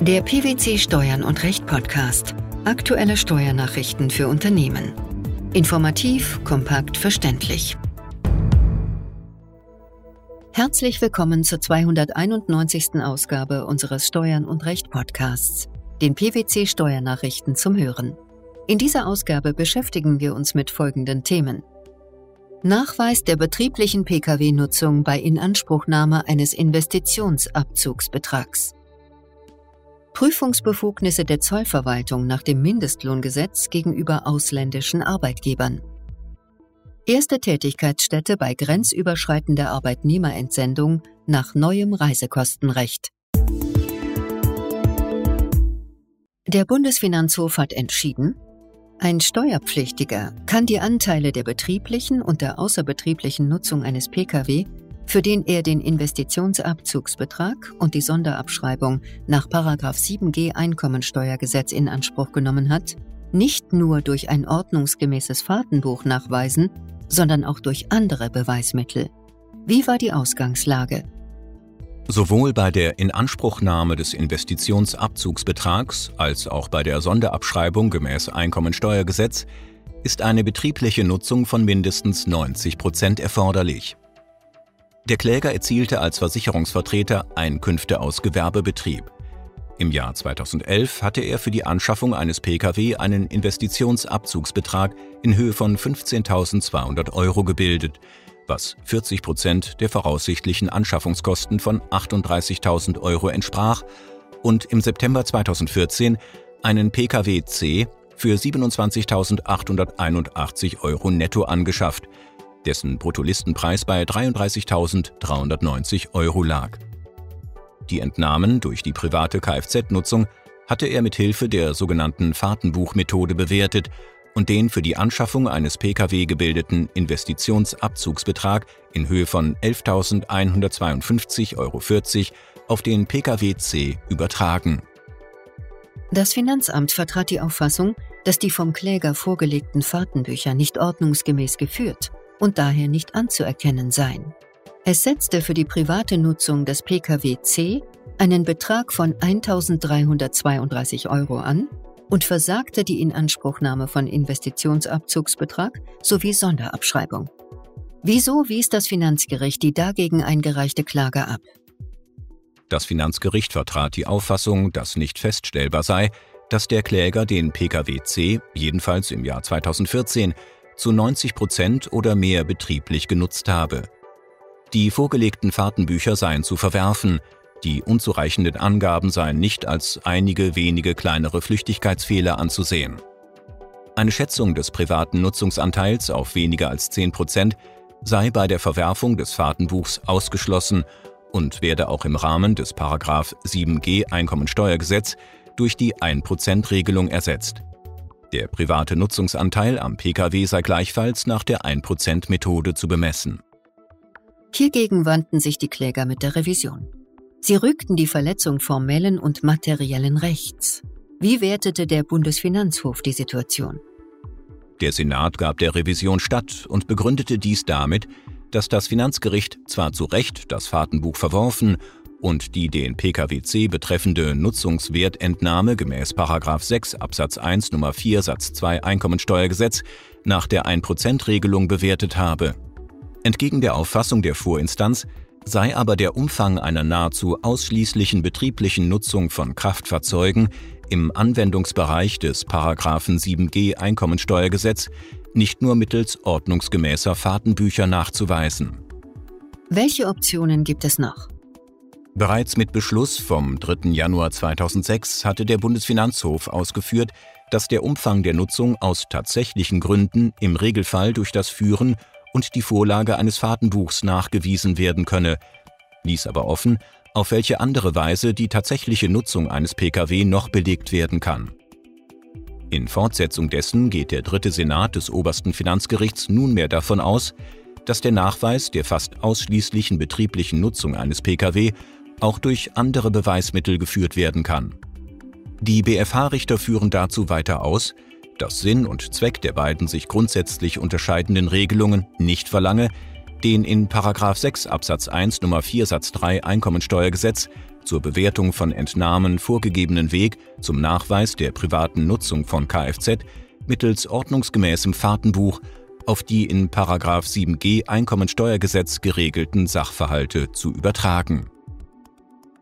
Der PwC Steuern und Recht Podcast. Aktuelle Steuernachrichten für Unternehmen. Informativ, kompakt, verständlich. Herzlich willkommen zur 291. Ausgabe unseres Steuern und Recht Podcasts, den PwC Steuernachrichten zum Hören. In dieser Ausgabe beschäftigen wir uns mit folgenden Themen. Nachweis der betrieblichen Pkw-Nutzung bei Inanspruchnahme eines Investitionsabzugsbetrags. Prüfungsbefugnisse der Zollverwaltung nach dem Mindestlohngesetz gegenüber ausländischen Arbeitgebern. Erste Tätigkeitsstätte bei grenzüberschreitender Arbeitnehmerentsendung nach neuem Reisekostenrecht. Der Bundesfinanzhof hat entschieden, ein Steuerpflichtiger kann die Anteile der betrieblichen und der außerbetrieblichen Nutzung eines Pkw, für den er den Investitionsabzugsbetrag und die Sonderabschreibung nach 7g Einkommensteuergesetz in Anspruch genommen hat, nicht nur durch ein ordnungsgemäßes Fahrtenbuch nachweisen, sondern auch durch andere Beweismittel. Wie war die Ausgangslage? Sowohl bei der Inanspruchnahme des Investitionsabzugsbetrags als auch bei der Sonderabschreibung gemäß Einkommensteuergesetz ist eine betriebliche Nutzung von mindestens 90 Prozent erforderlich. Der Kläger erzielte als Versicherungsvertreter Einkünfte aus Gewerbebetrieb. Im Jahr 2011 hatte er für die Anschaffung eines Pkw einen Investitionsabzugsbetrag in Höhe von 15.200 Euro gebildet, was 40 Prozent der voraussichtlichen Anschaffungskosten von 38.000 Euro entsprach, und im September 2014 einen Pkw C für 27.881 Euro netto angeschafft, dessen Bruttolistenpreis bei 33.390 Euro lag. Die Entnahmen durch die private Kfz-Nutzung hatte er mit Hilfe der sogenannten Fahrtenbuchmethode bewertet und den für die Anschaffung eines Pkw gebildeten Investitionsabzugsbetrag in Höhe von 11.152,40 Euro auf den Pkw C übertragen. Das Finanzamt vertrat die Auffassung, dass die vom Kläger vorgelegten Fahrtenbücher nicht ordnungsgemäß geführt und daher nicht anzuerkennen seien. Es setzte für die private Nutzung des Pkw C einen Betrag von 1.332 Euro an und versagte die Inanspruchnahme von Investitionsabzugsbetrag sowie Sonderabschreibung. Wieso wies das Finanzgericht die dagegen eingereichte Klage ab? Das Finanzgericht vertrat die Auffassung, dass nicht feststellbar sei, dass der Kläger den Pkw C, jedenfalls im Jahr 2014, zu 90 Prozent oder mehr betrieblich genutzt habe. Die vorgelegten Fahrtenbücher seien zu verwerfen, die unzureichenden Angaben seien nicht als einige wenige kleinere Flüchtigkeitsfehler anzusehen. Eine Schätzung des privaten Nutzungsanteils auf weniger als 10 Prozent sei bei der Verwerfung des Fahrtenbuchs ausgeschlossen und werde auch im Rahmen des 7g Einkommensteuergesetz durch die 1%-Regelung ersetzt. Der private Nutzungsanteil am Pkw sei gleichfalls nach der 1%-Methode zu bemessen. Hiergegen wandten sich die Kläger mit der Revision. Sie rückten die Verletzung formellen und materiellen Rechts. Wie wertete der Bundesfinanzhof die Situation? Der Senat gab der Revision statt und begründete dies damit, dass das Finanzgericht zwar zu Recht das Fahrtenbuch verworfen und die den PKWC betreffende Nutzungswertentnahme gemäß 6 Absatz 1 Nummer 4 Satz 2 Einkommensteuergesetz nach der 1%-Regelung bewertet habe. Entgegen der Auffassung der Vorinstanz sei aber der Umfang einer nahezu ausschließlichen betrieblichen Nutzung von Kraftfahrzeugen im Anwendungsbereich des 7g Einkommensteuergesetz nicht nur mittels ordnungsgemäßer Fahrtenbücher nachzuweisen. Welche Optionen gibt es noch? Bereits mit Beschluss vom 3. Januar 2006 hatte der Bundesfinanzhof ausgeführt, dass der Umfang der Nutzung aus tatsächlichen Gründen im Regelfall durch das Führen und die Vorlage eines Fahrtenbuchs nachgewiesen werden könne, ließ aber offen, auf welche andere Weise die tatsächliche Nutzung eines Pkw noch belegt werden kann. In Fortsetzung dessen geht der dritte Senat des obersten Finanzgerichts nunmehr davon aus, dass der Nachweis der fast ausschließlichen betrieblichen Nutzung eines Pkw auch durch andere Beweismittel geführt werden kann. Die BFH-Richter führen dazu weiter aus, dass Sinn und Zweck der beiden sich grundsätzlich unterscheidenden Regelungen nicht verlange, den in 6 Absatz 1 Nummer 4 Satz 3 Einkommensteuergesetz zur Bewertung von Entnahmen vorgegebenen Weg zum Nachweis der privaten Nutzung von Kfz mittels ordnungsgemäßem Fahrtenbuch auf die in 7g Einkommensteuergesetz geregelten Sachverhalte zu übertragen.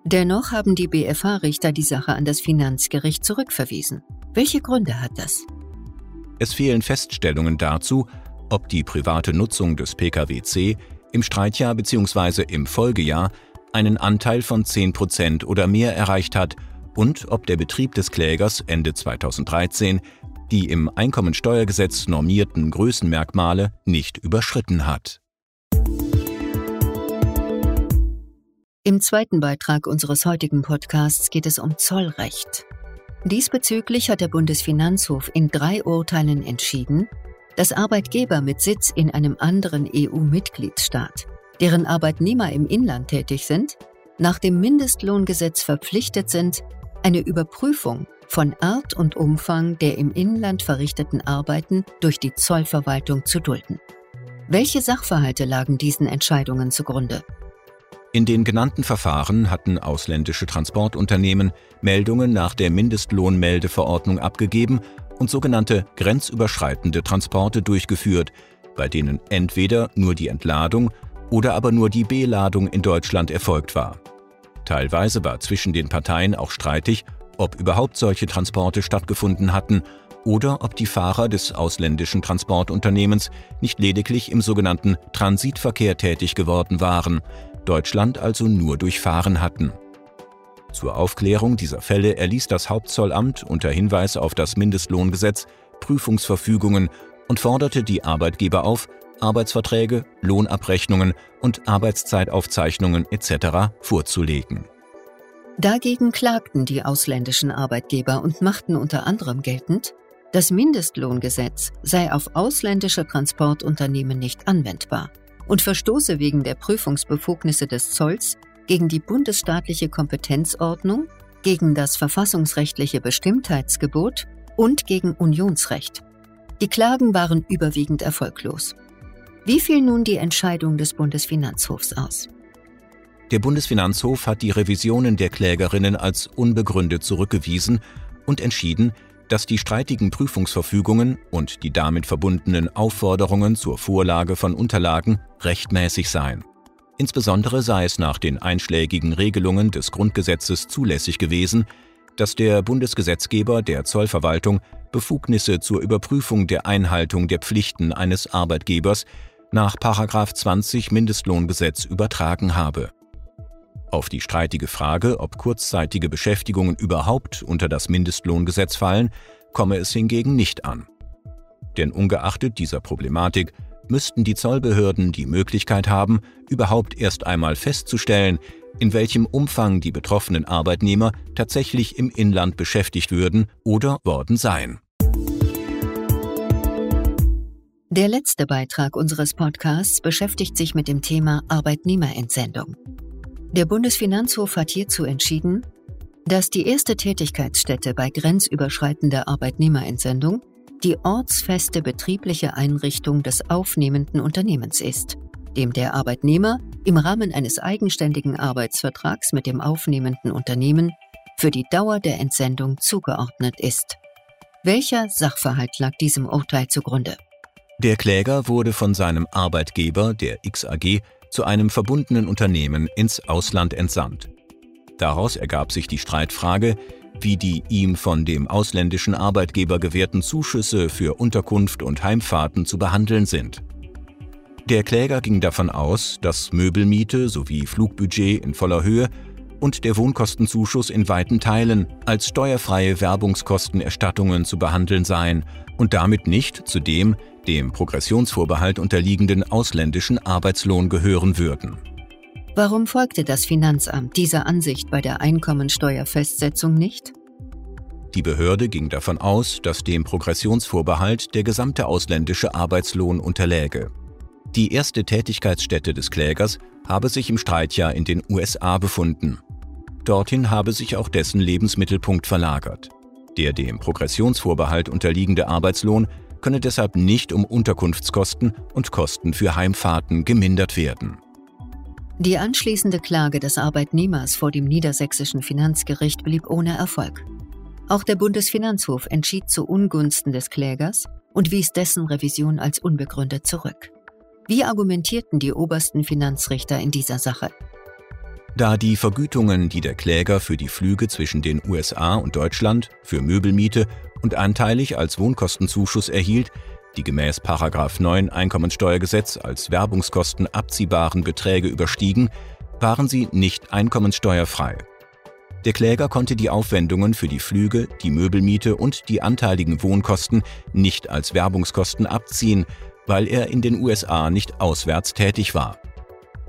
Dennoch haben die BFH-Richter die Sache an das Finanzgericht zurückverwiesen. Welche Gründe hat das? Es fehlen Feststellungen dazu, ob die private Nutzung des Pkw-C im Streitjahr bzw. im Folgejahr einen Anteil von 10% oder mehr erreicht hat und ob der Betrieb des Klägers Ende 2013 die im Einkommensteuergesetz normierten Größenmerkmale nicht überschritten hat. Im zweiten Beitrag unseres heutigen Podcasts geht es um Zollrecht. Diesbezüglich hat der Bundesfinanzhof in drei Urteilen entschieden, dass Arbeitgeber mit Sitz in einem anderen EU-Mitgliedsstaat, deren Arbeitnehmer im Inland tätig sind, nach dem Mindestlohngesetz verpflichtet sind, eine Überprüfung von Art und Umfang der im Inland verrichteten Arbeiten durch die Zollverwaltung zu dulden. Welche Sachverhalte lagen diesen Entscheidungen zugrunde? In den genannten Verfahren hatten ausländische Transportunternehmen Meldungen nach der Mindestlohnmeldeverordnung abgegeben und sogenannte grenzüberschreitende Transporte durchgeführt, bei denen entweder nur die Entladung oder aber nur die Beladung in Deutschland erfolgt war. Teilweise war zwischen den Parteien auch streitig, ob überhaupt solche Transporte stattgefunden hatten oder ob die Fahrer des ausländischen Transportunternehmens nicht lediglich im sogenannten Transitverkehr tätig geworden waren, Deutschland also nur durchfahren hatten. Zur Aufklärung dieser Fälle erließ das Hauptzollamt unter Hinweis auf das Mindestlohngesetz Prüfungsverfügungen und forderte die Arbeitgeber auf, Arbeitsverträge, Lohnabrechnungen und Arbeitszeitaufzeichnungen etc. vorzulegen. Dagegen klagten die ausländischen Arbeitgeber und machten unter anderem geltend, das Mindestlohngesetz sei auf ausländische Transportunternehmen nicht anwendbar und verstoße wegen der Prüfungsbefugnisse des Zolls gegen die bundesstaatliche Kompetenzordnung, gegen das verfassungsrechtliche Bestimmtheitsgebot und gegen Unionsrecht. Die Klagen waren überwiegend erfolglos. Wie fiel nun die Entscheidung des Bundesfinanzhofs aus? Der Bundesfinanzhof hat die Revisionen der Klägerinnen als unbegründet zurückgewiesen und entschieden, dass die streitigen Prüfungsverfügungen und die damit verbundenen Aufforderungen zur Vorlage von Unterlagen rechtmäßig seien. Insbesondere sei es nach den einschlägigen Regelungen des Grundgesetzes zulässig gewesen, dass der Bundesgesetzgeber der Zollverwaltung Befugnisse zur Überprüfung der Einhaltung der Pflichten eines Arbeitgebers nach 20 Mindestlohngesetz übertragen habe. Auf die streitige Frage, ob kurzzeitige Beschäftigungen überhaupt unter das Mindestlohngesetz fallen, komme es hingegen nicht an. Denn ungeachtet dieser Problematik müssten die Zollbehörden die Möglichkeit haben, überhaupt erst einmal festzustellen, in welchem Umfang die betroffenen Arbeitnehmer tatsächlich im Inland beschäftigt würden oder worden seien. Der letzte Beitrag unseres Podcasts beschäftigt sich mit dem Thema Arbeitnehmerentsendung. Der Bundesfinanzhof hat hierzu entschieden, dass die erste Tätigkeitsstätte bei grenzüberschreitender Arbeitnehmerentsendung die ortsfeste betriebliche Einrichtung des aufnehmenden Unternehmens ist, dem der Arbeitnehmer im Rahmen eines eigenständigen Arbeitsvertrags mit dem aufnehmenden Unternehmen für die Dauer der Entsendung zugeordnet ist. Welcher Sachverhalt lag diesem Urteil zugrunde? Der Kläger wurde von seinem Arbeitgeber, der XAG, zu einem verbundenen Unternehmen ins Ausland entsandt. Daraus ergab sich die Streitfrage, wie die ihm von dem ausländischen Arbeitgeber gewährten Zuschüsse für Unterkunft und Heimfahrten zu behandeln sind. Der Kläger ging davon aus, dass Möbelmiete sowie Flugbudget in voller Höhe und der Wohnkostenzuschuss in weiten Teilen als steuerfreie Werbungskostenerstattungen zu behandeln seien und damit nicht zu dem dem Progressionsvorbehalt unterliegenden ausländischen Arbeitslohn gehören würden. Warum folgte das Finanzamt dieser Ansicht bei der Einkommensteuerfestsetzung nicht? Die Behörde ging davon aus, dass dem Progressionsvorbehalt der gesamte ausländische Arbeitslohn unterläge. Die erste Tätigkeitsstätte des Klägers habe sich im Streitjahr in den USA befunden. Dorthin habe sich auch dessen Lebensmittelpunkt verlagert. Der dem Progressionsvorbehalt unterliegende Arbeitslohn könne deshalb nicht um Unterkunftskosten und Kosten für Heimfahrten gemindert werden. Die anschließende Klage des Arbeitnehmers vor dem niedersächsischen Finanzgericht blieb ohne Erfolg. Auch der Bundesfinanzhof entschied zu Ungunsten des Klägers und wies dessen Revision als unbegründet zurück. Wie argumentierten die obersten Finanzrichter in dieser Sache? Da die Vergütungen, die der Kläger für die Flüge zwischen den USA und Deutschland, für Möbelmiete und anteilig als Wohnkostenzuschuss erhielt, die gemäß 9 Einkommensteuergesetz als Werbungskosten abziehbaren Beträge überstiegen, waren sie nicht einkommenssteuerfrei. Der Kläger konnte die Aufwendungen für die Flüge, die Möbelmiete und die anteiligen Wohnkosten nicht als Werbungskosten abziehen, weil er in den USA nicht auswärts tätig war.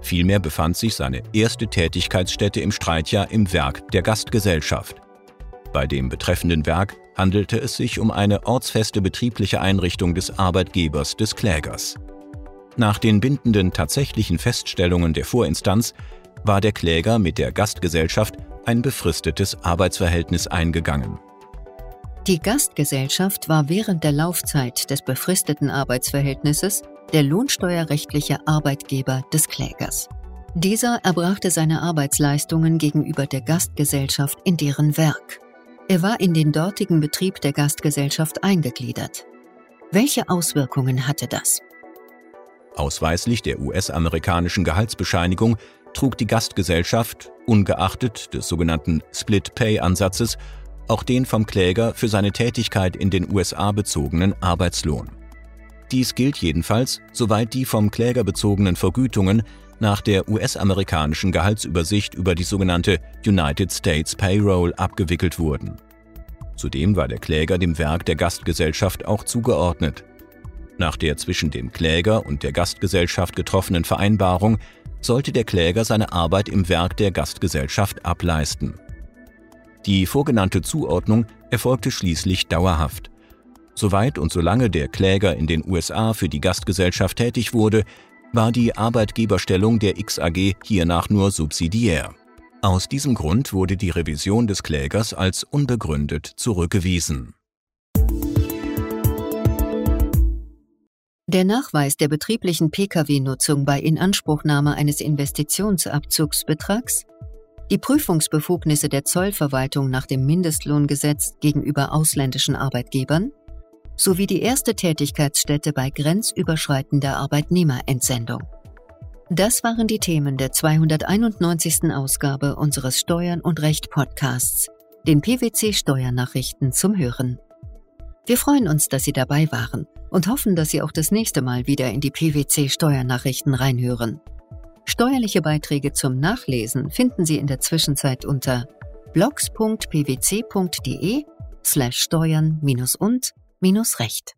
Vielmehr befand sich seine erste Tätigkeitsstätte im Streitjahr im Werk der Gastgesellschaft. Bei dem betreffenden Werk handelte es sich um eine ortsfeste betriebliche Einrichtung des Arbeitgebers des Klägers. Nach den bindenden tatsächlichen Feststellungen der Vorinstanz war der Kläger mit der Gastgesellschaft ein befristetes Arbeitsverhältnis eingegangen. Die Gastgesellschaft war während der Laufzeit des befristeten Arbeitsverhältnisses der lohnsteuerrechtliche Arbeitgeber des Klägers. Dieser erbrachte seine Arbeitsleistungen gegenüber der Gastgesellschaft in deren Werk. Er war in den dortigen Betrieb der Gastgesellschaft eingegliedert. Welche Auswirkungen hatte das? Ausweislich der US-amerikanischen Gehaltsbescheinigung trug die Gastgesellschaft, ungeachtet des sogenannten Split-Pay-Ansatzes, auch den vom Kläger für seine Tätigkeit in den USA bezogenen Arbeitslohn. Dies gilt jedenfalls, soweit die vom Kläger bezogenen Vergütungen nach der US-amerikanischen Gehaltsübersicht über die sogenannte United States Payroll abgewickelt wurden. Zudem war der Kläger dem Werk der Gastgesellschaft auch zugeordnet. Nach der zwischen dem Kläger und der Gastgesellschaft getroffenen Vereinbarung sollte der Kläger seine Arbeit im Werk der Gastgesellschaft ableisten. Die vorgenannte Zuordnung erfolgte schließlich dauerhaft. Soweit und solange der Kläger in den USA für die Gastgesellschaft tätig wurde, war die Arbeitgeberstellung der XAG hiernach nur subsidiär. Aus diesem Grund wurde die Revision des Klägers als unbegründet zurückgewiesen. Der Nachweis der betrieblichen Pkw-Nutzung bei Inanspruchnahme eines Investitionsabzugsbetrags, die Prüfungsbefugnisse der Zollverwaltung nach dem Mindestlohngesetz gegenüber ausländischen Arbeitgebern sowie die erste Tätigkeitsstätte bei grenzüberschreitender Arbeitnehmerentsendung. Das waren die Themen der 291. Ausgabe unseres Steuern und Recht Podcasts, den PwC Steuernachrichten zum Hören. Wir freuen uns, dass Sie dabei waren und hoffen, dass Sie auch das nächste Mal wieder in die PwC Steuernachrichten reinhören. Steuerliche Beiträge zum Nachlesen finden Sie in der Zwischenzeit unter blogs.pwc.de slash steuern und minus recht.